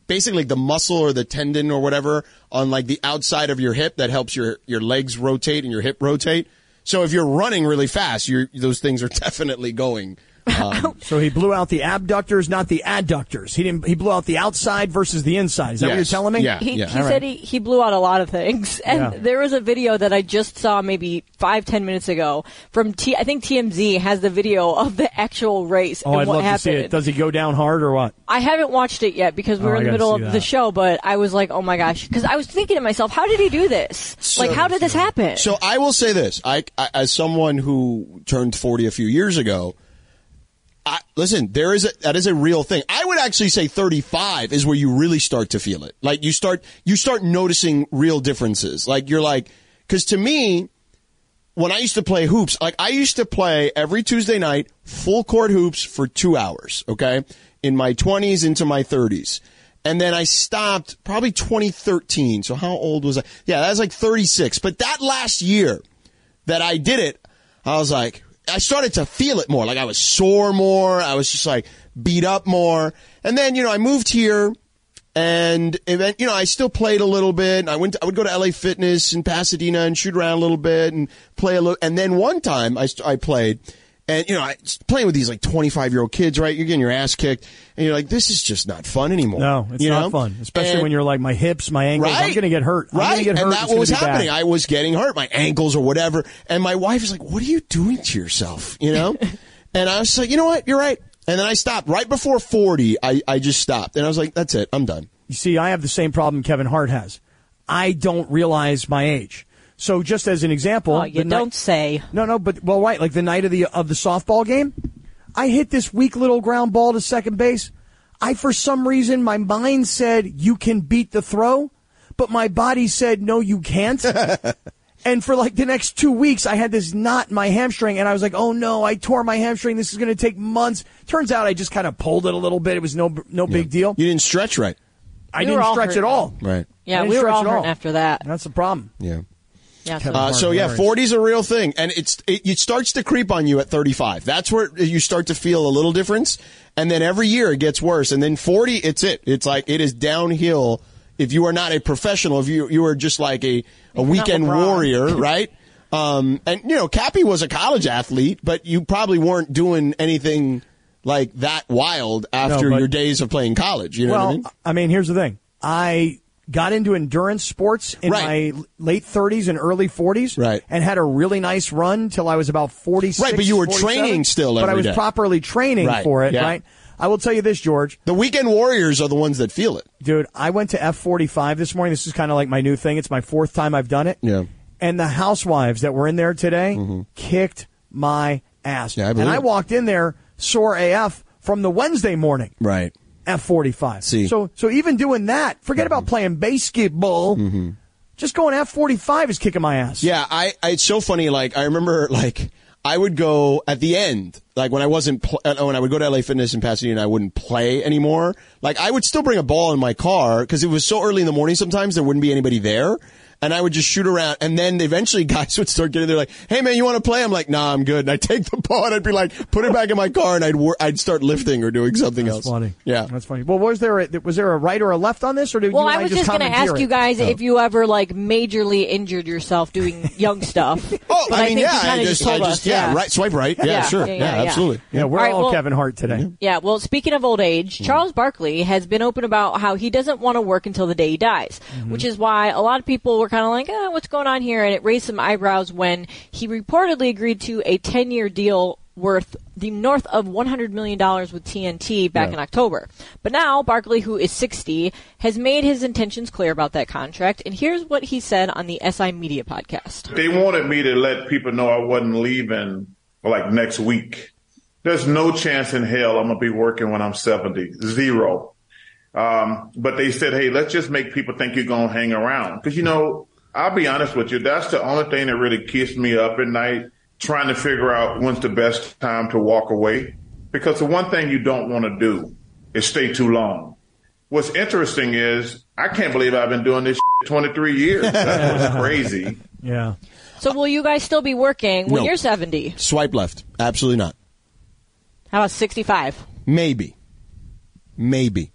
basically the muscle or the tendon or whatever on like the outside of your hip that helps your your legs rotate and your hip rotate. So if you're running really fast, those things are definitely going. Um, So he blew out the abductors, not the adductors. He didn't. He blew out the outside versus the inside. Is that what you're telling me? Yeah. He, he All said right. he, he blew out a lot of things. And Yeah. there was a video that I just saw maybe five, ten minutes ago from T, I think TMZ has the video of the actual race Oh, and I'd what love happened. to see it. Does he go down hard or what? I haven't watched it yet because we Oh, were I in the middle of that. the show, but I was like, oh my gosh. Because I was thinking to myself, how did he do this? like, how did this happen? So I will say this: I, I as someone who turned forty a few years ago, I, listen, there is a that is a real thing. I would actually say thirty five is where you really start to feel it. Like you start you start noticing real differences. Like you're like, because to me, when I used to play hoops, like I used to play every Tuesday night full court hoops for two hours. Okay, in my twenties into my thirties. And then I stopped probably 2013. So how old was I? Yeah, that was like 36. But that last year that I did it, I was like, I started to feel it more. Like I was sore more. I was just like beat up more. And then, you know, I moved here and event, you know, I still played a little bit. I went, to, I would go to LA Fitness in Pasadena and shoot around a little bit and play a little. And then one time I, I played and, you know, I playing with these like 25 year old kids, right? You're getting your ass kicked and you're like, this is just not fun anymore. No, it's you not know? fun. Especially And- when you're like my hips, my ankles. I'm going to get hurt. I'm Right. get hurt. And that was be bad. happening. I was getting hurt, my ankles or whatever. And my wife was like, what are you doing to yourself? You know? and I was like, you know what? You're right. And then I stopped right before 40. I, I just stopped and I was like, that's it. I'm done. You see, I have the same problem Kevin Hart has. I don't realize my age. So just as an example, oh, you don't night- say. No, no, but well, right, like the night of the of the softball game, I hit this weak little ground ball to second base. I, for some reason, my mind said you can beat the throw, but my body said no, you can't. and for like the next two weeks, I had this knot in my hamstring, and I was like, oh no, I tore my hamstring. This is going to take months. Turns out I just kind of pulled it a little bit. It was no no big deal. You didn't stretch right. I We didn't stretch hurt, at all. Right. Yeah, we were stretch all at hurting after that. That's the problem. Yeah. Yeah, so- Uh, so yeah, hilarious. 40 is a real thing, and it's it, it starts to creep on you at 35. That's where you start to feel a little difference, and then every year it gets worse, and then 40, it's it. It's like it is downhill. If you are not a professional, if you you are just like a a weekend LeBron. warrior, right? Um, and you know, Kappy was a college athlete, but you probably weren't doing anything like that wild after but- your days of playing college. You know well, what I mean? here's the thing. I got into endurance sports in Right. my late 30s and early 40s, Right. and had a really nice run till I was about 46. Right, but you were training still but I was day. properly training Right, for it. yeah. Right. I will tell you this, George, The weekend warriors are the ones that feel it. dude. I went to F45 this morning. This is kind of like my new thing. It's my fourth time I've done it. Yeah. And the housewives that were in there today kicked my ass. Mm-hmm. Yeah, I and I it. walked in there sore AF from the Wednesday morning. Right. F45. See. So so even doing that, forget about playing basketball. Just going F45 is kicking my ass. Yeah, I, I it's so funny. Like I remember, like I would go at the end, like when I wasn't, pl- uh, when I would go to LA Fitness in Pasadena, and I wouldn't play anymore. Like I would still bring a ball in my car because it was so early in the morning. Sometimes there wouldn't be anybody there. And I would just shoot around, and then eventually guys would start getting there, like, "Hey man, you want to play?" I'm like, "Nah, I'm good." And I'd take the ball, and I'd be like, "Put it back in my car," and I'd wor- I'd start lifting or doing something That's else. funny. Yeah, That's funny. Well, was there a, was there a right or a left on this, or did Well, you and I was just going going to to ask you guys if you ever like majorly injured yourself doing young stuff. Oh, But I mean, think yeah, you kinda I just, told I just, yeah, right, swipe right, yeah, Yeah, sure, yeah, yeah, yeah, yeah. absolutely. Yeah, we're All right, all well- Kevin Hart today. Yeah, well, speaking of old age, Mm-hmm. Charles Barkley has been open about how he doesn't want to work until the day he dies, Mm-hmm. which is why a lot of people were kind of like, eh, what's going on here? And it raised some eyebrows when he reportedly agreed to a 10 year deal worth the north of $100 million with TNT back in October. But now, Barkley, who is 60, has made his intentions clear about that contract, and here's what he said on the SI Media podcast. They wanted me to let people know I wasn't leaving like next week. There's no chance in hell I'm gonna be working when I'm 70. Zero. Um, but they said, hey, let's just make people think you're gonna hang around. Because you know, I'll be honest with you, that's the only thing that really keeps me up at night, trying to figure out when's the best time to walk away. Because the one thing you don't want to do is stay too long. What's interesting is I can't believe I've been doing this 23 years. That's what's crazy. Yeah. So, will you guys still be working when No. you're 70? Swipe left, absolutely not. How about 65? Maybe. Maybe.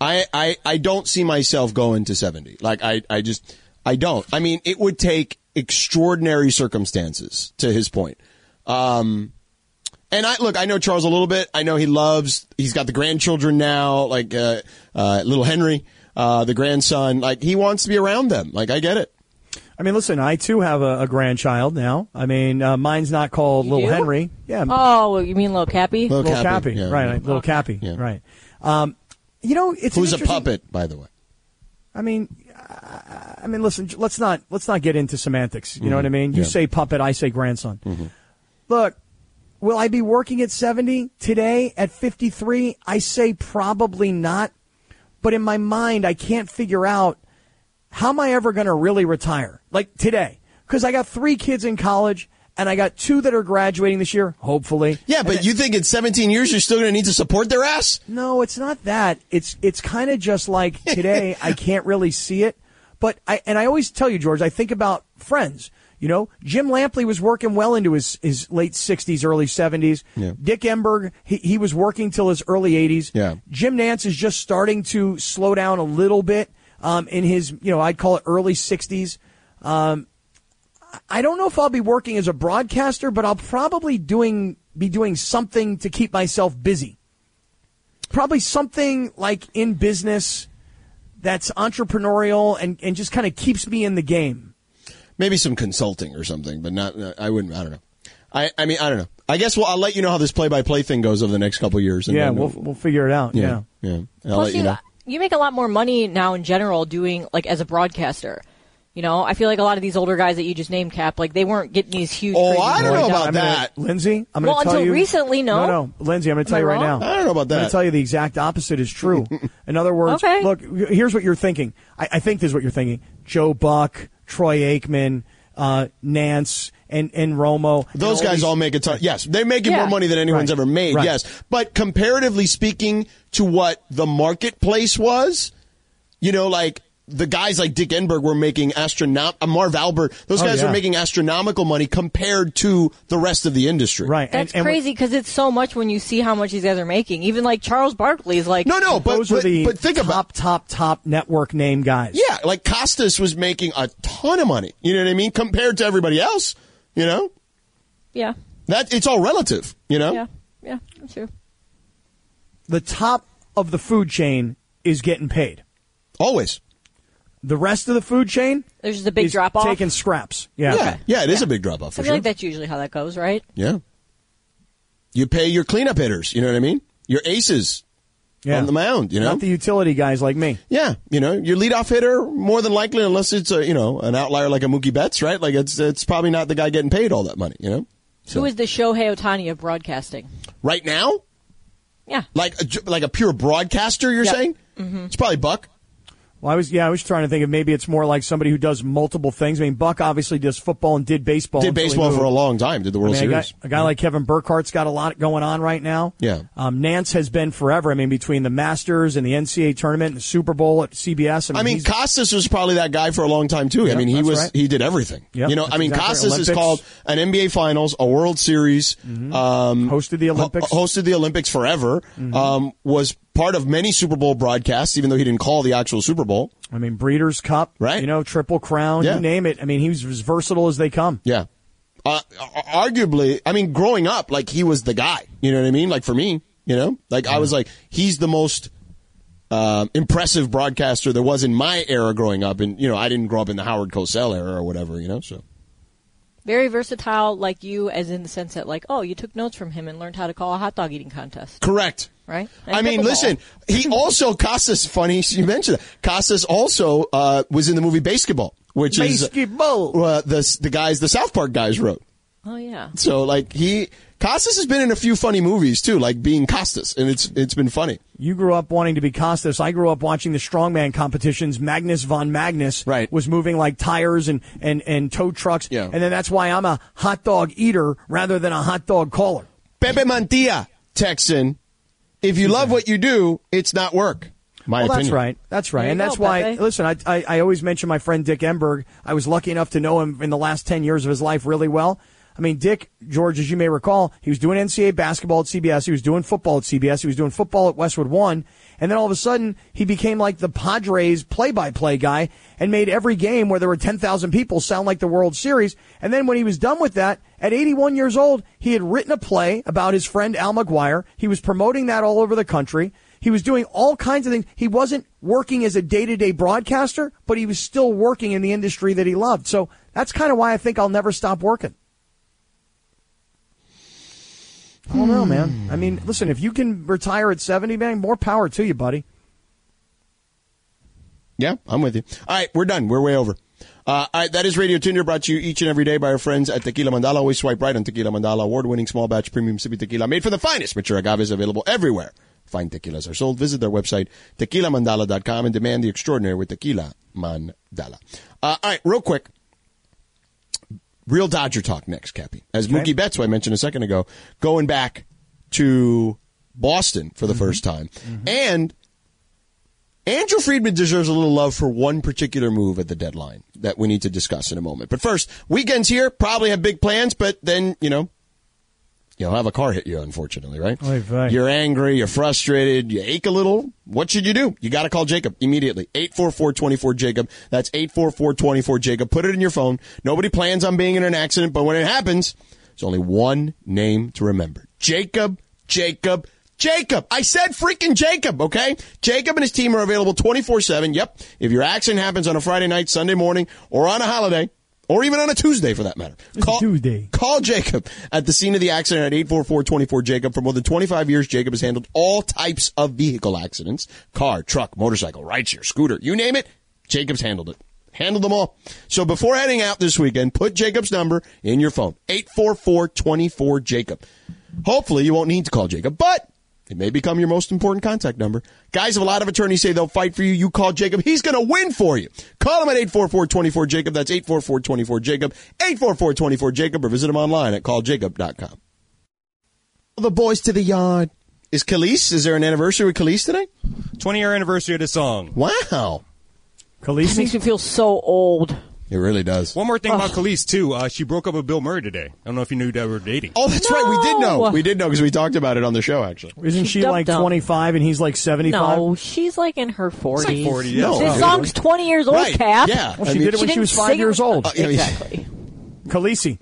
I, I, I don't see myself going to 70. Like, I, I just, I don't. I mean, it would take extraordinary circumstances to his point. Um, and I, look, I know Charles a little bit. I know he loves, he's got the grandchildren now, like, uh, uh, little Henry, uh, the grandson. Like, he wants to be around them. Like, I get it. I mean, listen, I too have a, a grandchild now. I mean, uh, mine's not called You Little do? Henry. Yeah, Oh, you mean little Kappy? Little Little Kappy, Kappy. yeah. Right, right, Little Kappy. Yeah. Right. Um, you know, it's Who's a puppet, by the way? I mean, I, mean, listen. Let's not let's not get into semantics. You know what I mean? You Mm-hmm. Yeah. say puppet, I say grandson. Look, will I be working at seventy today? At fifty three, I say probably not. But in my mind, I can't figure out how am I ever going to really retire? Like today, because I got three kids in college. And I got two that are graduating this year, hopefully. Yeah, but then- you think in 17 years you're still going to need to support their ass? no, it's not that. It's it's kind of just like today. I can't really see it, but I and I always tell you, George. I think about friends. You know, Jim Lampley was working well into his, his late sixties, early seventies. Yeah. Dick Enberg, he, he was working till his early eighties. Yeah. Jim Nantz is just starting to slow down a little bit um, in his, you know, I'd call it early sixties. Um, I don't know if I'll be working as a broadcaster, but I'll probably doing be doing something to keep myself busy probably something like in business that's entrepreneurial and, and just kind of keeps me in the game. maybe some consulting or something, but not. I wouldn't. I don't know. I. I mean, I don't know. I guess well, I'll let you know how this play-by-play thing goes over the next couple of years. and Yeah, then we'll we'll figure it out. Yeah. yeah, yeah. I'll Plus, let you you, know. Uh, you make a lot more money now in general doing like as a broadcaster. You know, I feel like a lot of these older guys that you just named, Cap, like they weren't getting these huge. Oh, crazy I don't know about I'm gonna- that. Lindsay. I'm going Well, to tell until you recently, no? no, no, Lindsay. I'm going to tell you I right wrong? now. I don't know about that. I'm going to tell you the exact opposite is true. in other words, Okay. look, here's what you're thinking. I, I think this is what you're thinking. Joe Buck, Troy Aikman, uh, Nantz, and and Romo. and Those guys all make a ton. Yes, they're making Yeah. more money than anyone's Right. ever made. Right. Yes, but comparatively speaking to what the marketplace was, you know, like the guys like Dick Enberg were making astronom. uh, Marv Albert. Those Oh, guys yeah. were making astronomical money compared to the rest of the industry. Right. That's and, and crazy because it's so much when you see how much these guys are making. Even like Charles Barkley is like, No, no, but those but, are the but think top, about top, top network name guys. yeah, like Costas was making a ton of money. You know what I mean? Compared to everybody else, you know yeah, that it's all relative. You know. yeah, yeah, that's true. The top of the food chain is getting paid. Always. The rest of the food chain There's just a big drop off. taking scraps. Yeah. Yeah, yeah, it is a big drop off I feel sure. like that's usually how that goes, right? Yeah. You pay your cleanup hitters, you know what I mean? Your aces Yeah. on the mound, you know? Not the utility guys like me. yeah, you know, your leadoff hitter, more than likely, unless it's a, you know, an outlier like a Mookie Betts, right? Like it's, it's probably not the guy getting paid all that money, you know? So, Who is the Shohei Ohtani of broadcasting? right now? Yeah, Like, a, like a pure broadcaster, you're Yep. saying? Mm-hmm. It's probably Buck. Well, I was yeah, I was trying to think of maybe it's more like somebody who does multiple things. I mean, Buck obviously does football and did baseball. Did baseball for a long time. Did the I World mean, a guy, Series. a guy like Kevin Burkhardt's got a lot going on right now. Yeah. Um, Nantz has been forever. I mean, between the Masters and the NCAA tournament and the Super Bowl at CBS. I mean, I mean, Costas was probably that guy for a long time too. I mean, he was right. he did everything. Yep, you know, I mean, exactly- Costas is called an NBA Finals, a World Series, um, hosted the Olympics. ho- hosted the Olympics forever. Um, was part of many Super Bowl broadcasts, even though he didn't call the actual Super Bowl. I mean, Breeders' Cup, Right. You know, Triple Crown, Yeah. you name it. I mean, he was as versatile as they come. Yeah. Uh, arguably, I mean, growing up, like he was the guy. You know what I mean? Like for me, you know, like I was like, he's the most um, impressive broadcaster there was in my era growing up, and you know, I didn't grow up in the Howard Cosell era or whatever. You know, so Very versatile, like you, as in the sense that, like, oh, you took notes from him and learned how to call a hot dog eating contest, correct. Right? And I mean, listen, he also Costas. Funny you mentioned that. Costas also uh, was in the movie Basketball, which Basketball. is uh, the the guys the South Park guys wrote. Oh yeah. So like he Costas has been in a few funny movies too, like being Costas, and it's it's been funny. You grew up wanting to be Costas. I grew up watching the strongman competitions. Magnus von Magnus Right. was moving like tires and, and, and tow trucks. Yeah. And then that's why I'm a hot dog eater rather than a hot dog caller. Pepe Mantilla, Texan. If you love what you do, it's not work. My Well, that's opinion. right. That's right. And that's go, why, Pepe. listen, I, I, I always mention my friend Dick Enberg. I was lucky enough to know him in the last 10 years of his life really well. I mean, Dick, George, as you may recall, he was doing NCAA basketball at CBS. He was doing football at CBS. He was doing football at Westwood One. And then all of a sudden, he became like the Padres play-by-play guy and made every game where there were 10,000 people sound like the World Series. And then when he was done with that, at 81 years old, he had written a play about his friend Al McGuire. He was promoting that all over the country. He was doing all kinds of things. He wasn't working as a day-to-day broadcaster, but he was still working in the industry that he loved. So that's kind of why I think I'll never stop working. I don't know, man. Hmm. I mean, listen, if you can retire at 70, man, more power to you, buddy. Yeah, I'm with you. All right, we're done. We're way over. Uh, all right, that is Radio Tinder brought to you each and every day by our friends at Tequila Mandala. Always swipe right on Tequila Mandala, award-winning small batch premium sippy tequila made from the finest mature agaves available everywhere. Fine tequilas are sold. Visit their website, tequilamandala.com and demand the extraordinary with Tequila Mandala. Uh, all right, real quick. Real Dodger talk next, Kappy. As Mookie Betts, who I mentioned a second ago, going back to Boston for the first time. And Andrew Friedman deserves a little love for one particular move at the deadline that we need to discuss in a moment. But first, weekends here probably have big plans, but then, you know, you'll have a car hit you, unfortunately, right? Oy vey. You're angry, you're frustrated, you ache a little. What should you do? You got to call Jacob immediately. 844-24 Jacob. That's 844-24 Jacob. Put it in your phone. Nobody plans on being in an accident, but when it happens, there's only one name to remember. Jacob, Jacob, Jacob. I said freaking Jacob, okay? Jacob and his team are available 24-7. Yep. If your accident happens on a Friday night, Sunday morning, or on a holiday, or even on a Tuesday for that matter. It's a Tuesday. Call Jacob at the scene of the accident at 844-24-JACOB. For more than 25 years, Jacob has handled all types of vehicle accidents. Car, truck, motorcycle, rideshare, scooter, you name it, Jacob's handled it. Handled them all. So before heading out this weekend, put Jacob's number in your phone. 844-24-JACOB. Hopefully you won't need to call Jacob, but it may become your most important contact number. Guys, if a lot of attorneys say they'll fight for you, you call Jacob. He's going to win for you. Call him at 844-24-JACOB. That's 844-24-JACOB. 844-24-JACOB or visit him online at calljacob.com. The boys to the yard. Is Kelis? Is there an anniversary with Kelis today? 20 year anniversary of the song. Wow. It makes me feel so old. It really does. One more thing about Kelis, too. Uh, she broke up with Bill Murray today. I don't know if you knew they were dating. Oh, that's right. We did know. No. We did know because we talked about it on the show, actually. Isn't She's she dumb like dumb. 25 and he's like 75? No, she's like in her 40s. like 40, yeah. No. This song's 20 years old, Right. Cap. Yeah. Well, I she mean- did it when she, didn't was five sing years it- old. Uh, yeah, yeah. Exactly. Khaleesi.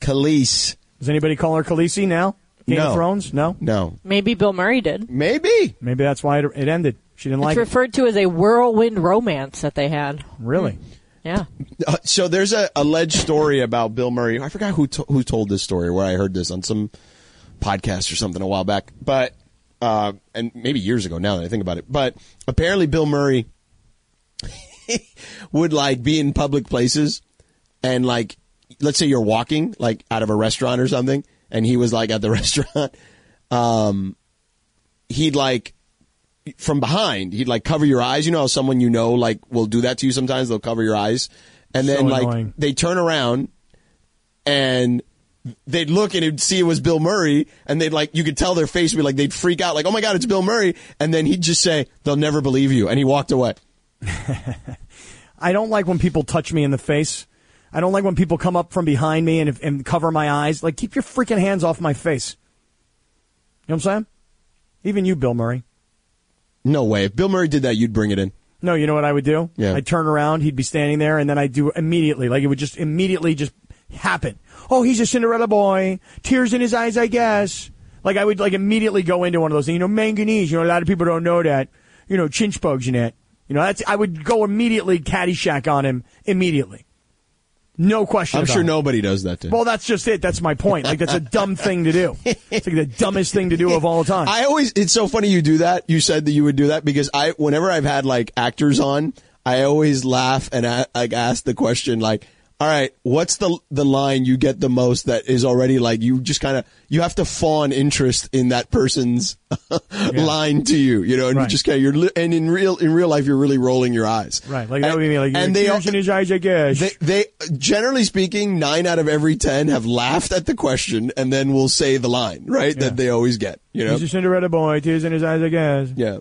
Kelis. Does anybody call her Khaleesi now? Game No. of Thrones? No? No. Maybe Bill Murray did. Maybe. Maybe that's why it, it ended. She didn't It's like it. referred to as a whirlwind romance that they had. Really? Yeah. Uh, so there's a alleged story about Bill Murray. I forgot who to- who told this story. Where I heard this on some podcast or something a while back, but uh, and maybe years ago now that I think about it. But apparently, Bill Murray would like be in public places and like let's say you're walking like out of a restaurant or something, and he was like at the restaurant. Um, he'd like from behind. He'd like cover your eyes. You know how someone you know like will do that to you sometimes. They'll cover your eyes, and then So like they turn around and they'd look and it'd see it was Bill Murray, and they'd like you could tell their face would be like they'd freak out, like oh my god, it's Bill Murray, and then he'd just say they'll never believe you, and he walked away. I don't like when people touch me in the face. I don't like when people come up from behind me and, and cover my eyes. Like, keep your freaking hands off my face. You know what I'm saying? Even you, Bill Murray. No way. If Bill Murray did that, you'd bring it in. No, you know what I would do? Yeah. I'd turn around, he'd be standing there, and then I'd do immediately. Like, it would just immediately just happen. Oh, he's a Cinderella boy. Tears in his eyes, I guess. Like, I would, like, immediately go into one of those things. You know, manganese. You know, a lot of people don't know that. You know, chinch bugs in it. You know, that's, I would go immediately Caddyshack on him immediately. No question I'm sure it. nobody does that to him. Well, that's just it. That's my point. Like, that's a dumb thing to do. It's like the dumbest thing to do of all time. I always, it's so funny you do that. You said that you would do that because I, whenever I've had like actors on, I always laugh and I, like ask the question like, all right, what's the the line you get the most that is already like you just kind of you have to fawn interest in that person's line to you, you know, and you just kind of you're li- and in real in real life you're really rolling your eyes, right. Like, that And- would be like, and they tears in his eyes, I guess. they, they generally speaking, nine out of every ten have laughed at the question and then will say the line right Yeah. that they always get. You know, He's a Cinderella boy, tears in his eyes, I guess. yeah,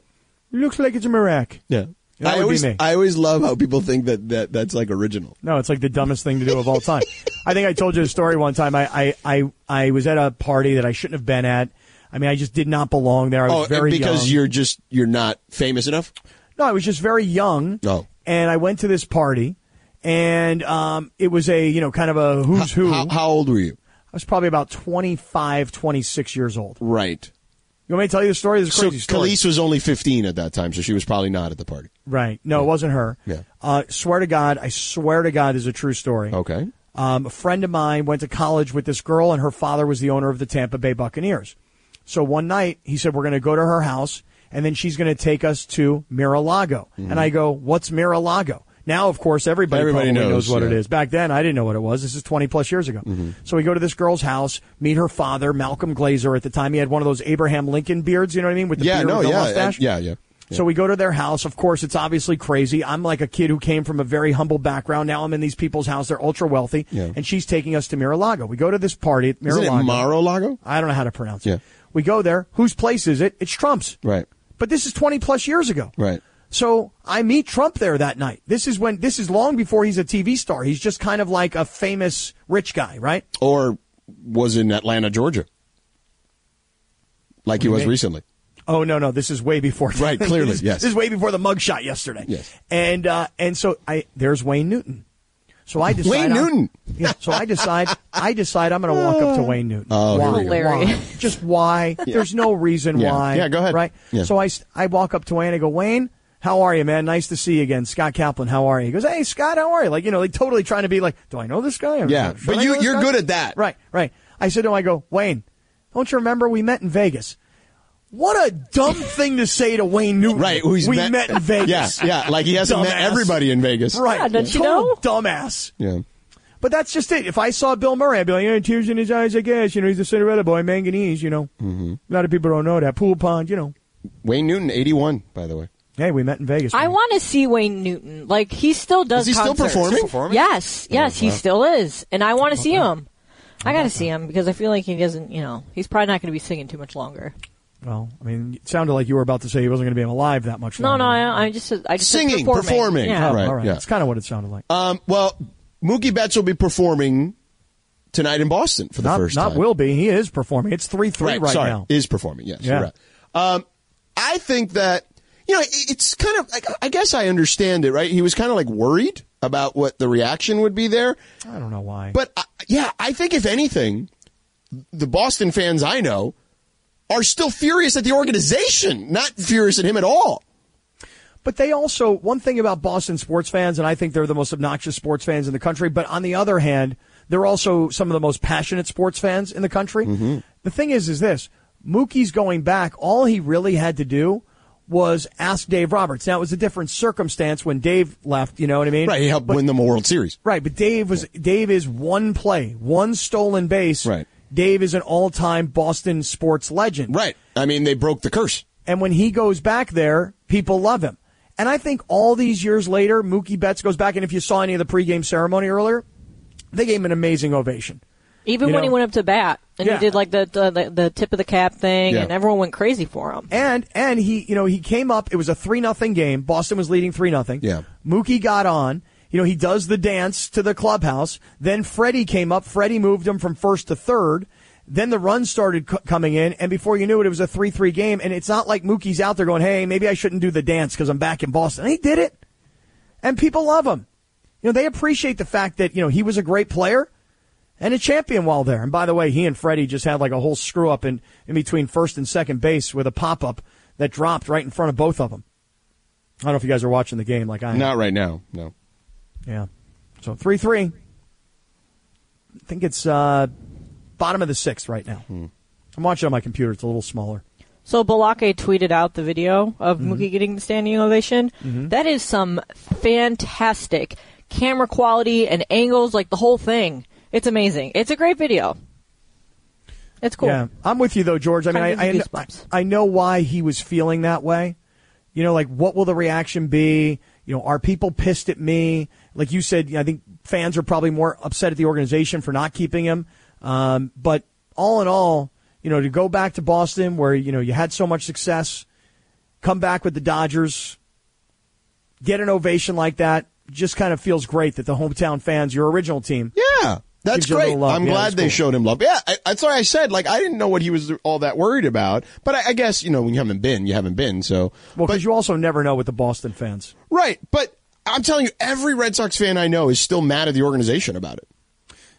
Looks like it's a miracle. yeah. That I always. I always love how people think that, that that's like original. No, it's like the dumbest thing to do of all time. I think I told you a story one time. I, I, I, I was at a party that I shouldn't have been at. I mean, I just did not belong there. I was oh, very because young. you're just you're not famous enough. No, I was just very young. Oh. And I went to this party, and um, it was a, you know, kind of a who's who. How, how old were you? I was probably about 25, 26 years old. Right. You want me to tell you the story? This So crazy story. Kelis was only 15 at that time, so she was probably not at the party. Right. No, it wasn't her. Yeah. Uh, swear to God, I swear to God, this is a true story. Okay. Um, a friend of mine went to college with this girl, and her father was the owner of the Tampa Bay Buccaneers. So one night, he said, We're going to go to her house, and then she's going to take us to Mar-a-Lago. And I go, What's Mar-a-Lago? Now, of course, everybody, Mm-hmm. Everybody probably knows, knows, what it yeah. is. Back then, I didn't know what it was. This is 20 plus years ago. So we go to this girl's house, meet her father, Malcolm Glazer. At the time, he had one of those Abraham Lincoln beards, you know what I mean? With the Yeah, beard no, yeah, mustache. yeah, yeah. So we go to their house. Of course, it's obviously crazy. I'm like a kid who came from a very humble background. Now I'm in these people's house. They're ultra wealthy. Yeah. And she's taking us to Mar-a-Lago. We go to this party at Mar-a-Lago. it Mar-a-Lago? I don't know how to pronounce it. Yeah. We go there. Whose place is it? It's Trump's. Right. But this is 20 plus years ago. Right. So I meet Trump there that night. This is when, this is long before he's a TV star. He's just kind of like a famous rich guy, right? Or was in Atlanta, Georgia, like he was mean? recently. Oh no, no, this is way before. Right, clearly, this, yes. This is way before the mugshot yesterday. Yes. and uh, and so I there's Wayne Newton. So I decide Wayne I'm- Newton? Yeah. So I decide I decide I'm going to walk up to Wayne Newton. Oh, here why? we go. Why? Just why? There's no reason Yeah. why. Yeah, go ahead. Right. Yeah. So I walk up to Wayne. And I go Wayne. How are you, man? Nice to see you again. Scott Kaplan, how are you? He goes, Hey, Scott, how are you? Like, you know, like totally trying to be like, Do I know this guy? Or Yeah, but you, you're guy? good at that. Right, right. I said to him, I go, Wayne, don't you remember we met in Vegas? What a dumb thing to say to Wayne Newton. Right, who's we met- met, in Vegas. Yeah, yeah, like he hasn't met everybody in Vegas. Right. Yeah, don't you Total know? Dumbass. Yeah. But that's just it. If I saw Bill Murray, I'd be like, yeah, tears in his eyes, I guess. You know, he's a Cinderella boy, manganese, you know. Mm-hmm. A lot of people don't know that. Pool pond, you know. Wayne Newton, 81, by the way. Hey, we met in Vegas. I man. want to see Wayne Newton. Like he still does. Is he still concerts. performing? Performing? Yes, yes, he still is, and I want to see him. I got to see him because I feel like he doesn't. You know, he's probably not going to be singing too much longer. Well, I mean, it sounded like you were about to say he wasn't going to be alive that much No, longer. no, I, I just, I just said Singing, performing. performing. Yeah. Oh, Right, all right. yeah. That's kind of what it sounded like. Um, well, Mookie Betts will be performing tonight in Boston for the not first not time. will be. He is performing. It's 3 3 right, sorry, now. is performing. Yes, Yeah. you're right. Um, I think that you know it's kind of. like I guess I understand it. Right? He was kind of like worried about what the reaction would be there. I don't know why. But uh, yeah, I think if anything, the Boston fans I know are still furious at the organization, not furious at him at all. But they also, one thing about Boston sports fans, and I think they're the most obnoxious sports fans in the country, but on the other hand, they're also some of the most passionate sports fans in the country. Mm-hmm. The thing is, is this Mookie's going back, all he really had to do was ask Dave Roberts. Now, it was a different circumstance when Dave left, you know what I mean? Right? He helped But- win them a World Series. Right, but Dave was Dave is one play, one stolen base. Right. Dave is an all-time Boston sports legend. Right. I mean, they broke the curse. And when he goes back there, people love him. And I think all these years later, Mookie Betts goes back, and if you saw any of the pregame ceremony earlier, they gave him an amazing ovation. Even You when he went up to bat and Yeah. he did like the the, the, the tip of the cap thing, Yeah. and everyone went crazy for him. And and he, you know, he came up. It was a three nothing game. Boston was leading three nothing. Yeah. Mookie got on. You know, he does the dance to the clubhouse. Then Freddie came up. Freddie moved him from first to third. Then the runs started c- coming in, and before you knew it, it was a three-three game. And it's not like Mookie's out there going, "Hey, maybe I shouldn't do the dance because I'm back in Boston." And he did it, and people love him. You know, they appreciate the fact that you know he was a great player and a champion while there. And by the way, he and Freddie just had like a whole screw up in, in between first and second base with a pop up that dropped right in front of both of them. I don't know if you guys are watching the game like I am. Not right now. No. Yeah. So 3 3. I think it's uh, bottom of the sixth right now. I'm watching on my computer. It's a little smaller. So Balake tweeted out the video of Mm-hmm. Mookie getting the standing ovation. That is some fantastic camera quality and angles, like the whole thing. It's amazing. It's a great video. It's cool. Yeah, I'm with you though, George. I mean, I, I, gives kn- me goosebumps. I know why he was feeling that way. You know, like what will the reaction be? You know, are people pissed at me? Like you said, I think fans are probably more upset at the organization for not keeping him. Um, but all in all, you know, to go back to Boston where you know you had so much success, come back with the Dodgers, get an ovation like that, just kind of feels great that the hometown fans, your original team, Yeah. That's Gives you a great. love. I'm Yeah, glad they cool. showed him love. Yeah, I, that's why I said like I didn't know what he was all that worried about. But I, I guess you know when you haven't been, you haven't been. So well, because you also never know with the Boston fans. right. But I'm telling you, every Red Sox fan I know is still mad at the organization about it.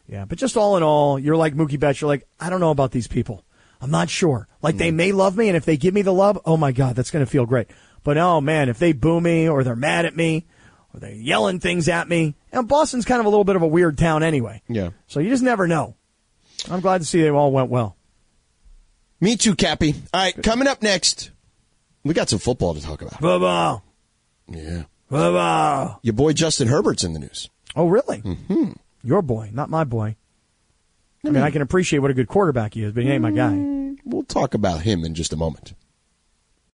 Yeah, but just all in all, you're like Mookie Betts. You're like, I don't know about these people. I'm not sure. Like they mm-hmm. may love me, and if they give me the love, oh my god, that's going to feel great. But oh man, if they boo me or they're mad at me or they're yelling things at me, and Boston's kind of a little bit of a weird town anyway. Yeah. So you just never know. I'm glad to see they all went well. Me too, Kappy. All right, coming up next, we got some football to talk about. Football, Yeah. football. Your boy Justin Herbert's in the news. Oh really? Mm-hmm. Your boy, not my boy. I mean, I can appreciate what a good quarterback he is, but he ain't my guy. We'll talk about him in just a moment.